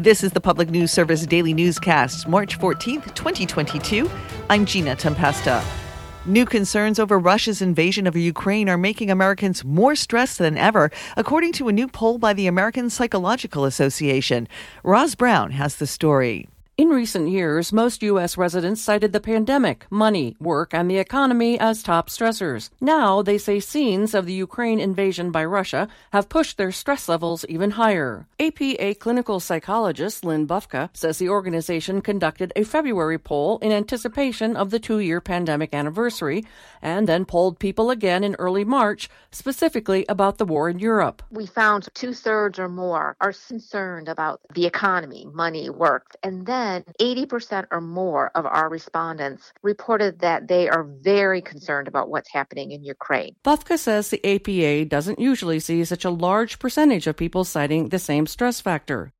This is the Public News Service Daily Newscast, March 14th, 2022. I'm Gina Tempesta. New concerns over Russia's invasion of Ukraine are making Americans more stressed than ever, according to a new poll by the American Psychological Association. Roz Brown has the story. In recent years, most U.S. residents cited the pandemic, money, work, and the economy as top stressors. Now, they say scenes of the Ukraine invasion by Russia have pushed their stress levels even higher. APA clinical psychologist Lynn Bufka says the organization conducted a February poll in anticipation of the two year pandemic anniversary and then polled people again in early March, specifically about the war in Europe. We found two thirds or more are concerned about the economy, money, work, and then 80% or more of our respondents reported that they are very concerned about what's happening in Ukraine. Bufka says the APA doesn't usually see such a large percentage of people citing the same stress factor.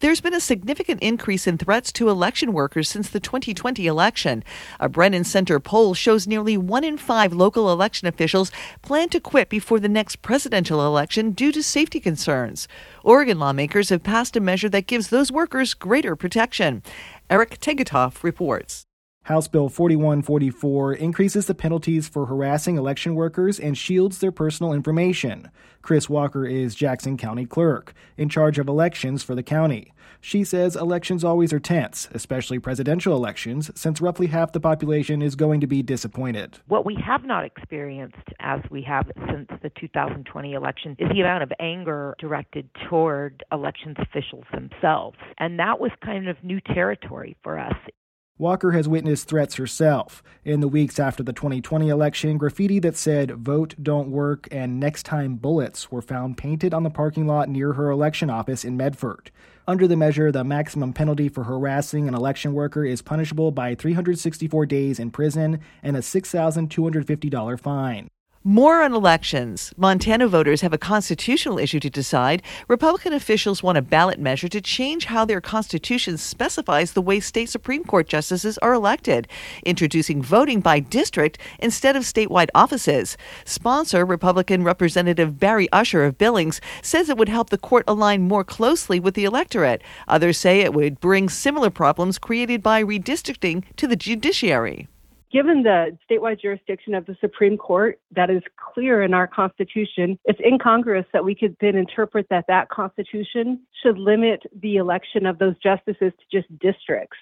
There's been a significant increase in threats to election workers since the 2020 election. A Brennan Center poll shows nearly one in five local election officials plan to quit before the next presidential election due to safety concerns. Oregon lawmakers have passed a measure that gives those workers greater protection. Eric Tegethoff reports. House Bill 4144 increases the penalties for harassing election workers and shields their personal information. Chris Walker is Jackson County Clerk, in charge of elections for the county. She says elections always are tense, especially presidential elections, since roughly half the population is going to be disappointed. What we have not experienced, as we have since the 2020 election, is the amount of anger directed toward elections officials themselves. And that was kind of new territory for us. Walker has witnessed threats herself. In the weeks after the 2020 election, graffiti that said, Vote, don't work, and next time bullets were found painted on the parking lot near her election office in Medford. Under the measure, the maximum penalty for harassing an election worker is punishable by 364 days in prison and a $6,250 fine. More on elections. Montana voters have a constitutional issue to decide. Republican officials want a ballot measure to change how their constitution specifies the way state Supreme Court justices are elected, introducing voting by district instead of statewide offices. Sponsor, Republican Representative Barry Usher of Billings, says it would help the court align more closely with the electorate. Others say it would bring similar problems created by redistricting to the judiciary. Given the statewide jurisdiction of the Supreme Court, that is clear in our Constitution. It's incongruous that we could then interpret that that Constitution should limit the election of those justices to just districts.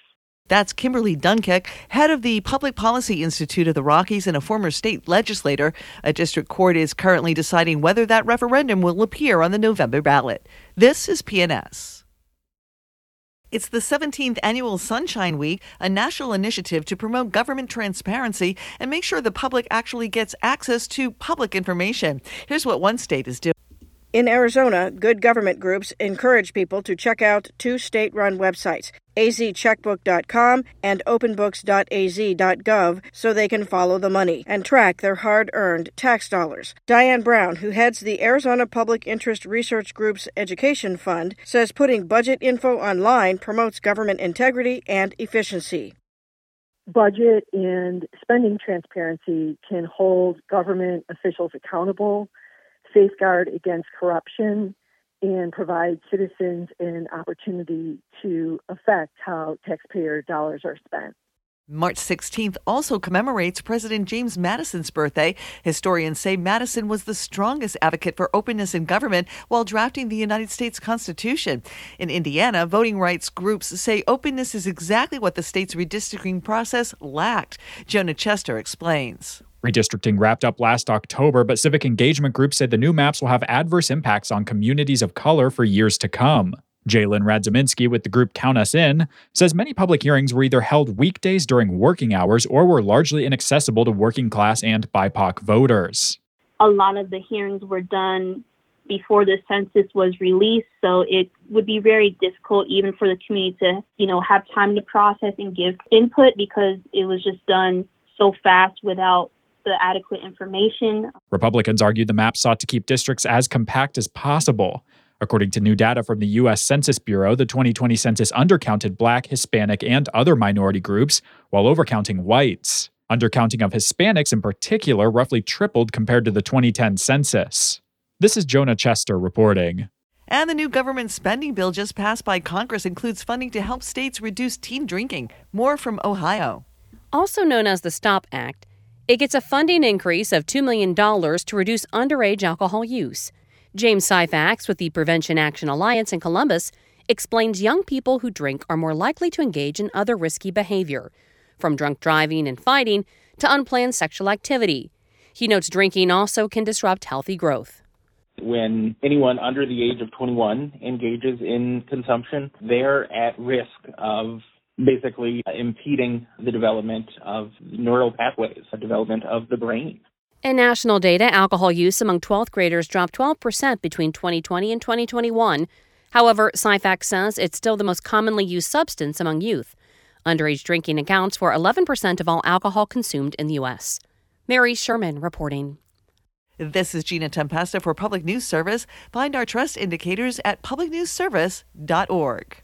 That's Kimberly Dudik, head of the Public Policy Institute of the Rockies and a former state legislator. A district court is currently deciding whether that referendum will appear on the November ballot. This is PNS. It's the 17th annual Sunshine Week, a national initiative to promote government transparency and make sure the public actually gets access to public information. Here's what one state is doing. In Arizona, good government groups encourage people to check out two state run websites, azcheckbook.com and openbooks.az.gov, so they can follow the money and track their hard earned tax dollars. Diane Brown, who heads the Arizona Public Interest Research Group's Education Fund, says putting budget info online promotes government integrity and efficiency budget and spending transparency can hold government officials accountable safeguard against corruption and provide citizens an opportunity to affect how taxpayer dollars are spent. March 16th also commemorates President James Madison's birthday. Historians say Madison was the strongest advocate for openness in government while drafting the United States Constitution. In Indiana, voting rights groups say openness is exactly what the state's redistricting process lacked. Jonah Chester explains. Redistricting wrapped up last October, but civic engagement groups said the new maps will have adverse impacts on communities of color for years to come. Jalen Radzaminski with the group Count Us In says many public hearings were either held weekdays during working hours or were largely inaccessible to working class and BIPOC voters. A lot of the hearings were done before the census was released, so it would be very difficult even for the community to, you know, have time to process and give input because it was just done so fast without the adequate information. Republicans argued the map sought to keep districts as compact as possible. According to new data from the U.S. Census Bureau, the 2020 census undercounted Black, Hispanic, and other minority groups while overcounting whites. Undercounting of Hispanics in particular roughly tripled compared to the 2010 census. This is Jonah Chester reporting. And the new government spending bill just passed by Congress includes funding to help states reduce teen drinking. More from Ohio. Also known as the STOP Act, it gets a funding increase of $2 million to reduce underage alcohol use. James Syphax with the Prevention Action Alliance in Columbus explains young people who drink are more likely to engage in other risky behavior, from drunk driving and fighting to unplanned sexual activity. He notes drinking also can disrupt healthy growth. When anyone under the age of 21 engages in consumption, they're at risk of basically impeding the development of neural pathways, the development of the brain. In national data, alcohol use among 12th graders dropped 12% between 2020 and 2021. However, Syphax says it's still the most commonly used substance among youth. Underage drinking accounts for 11% of all alcohol consumed in the U.S. Mary Sherman reporting. This is Gina Tempesta for Public News Service. Find our trust indicators at publicnewsservice.org.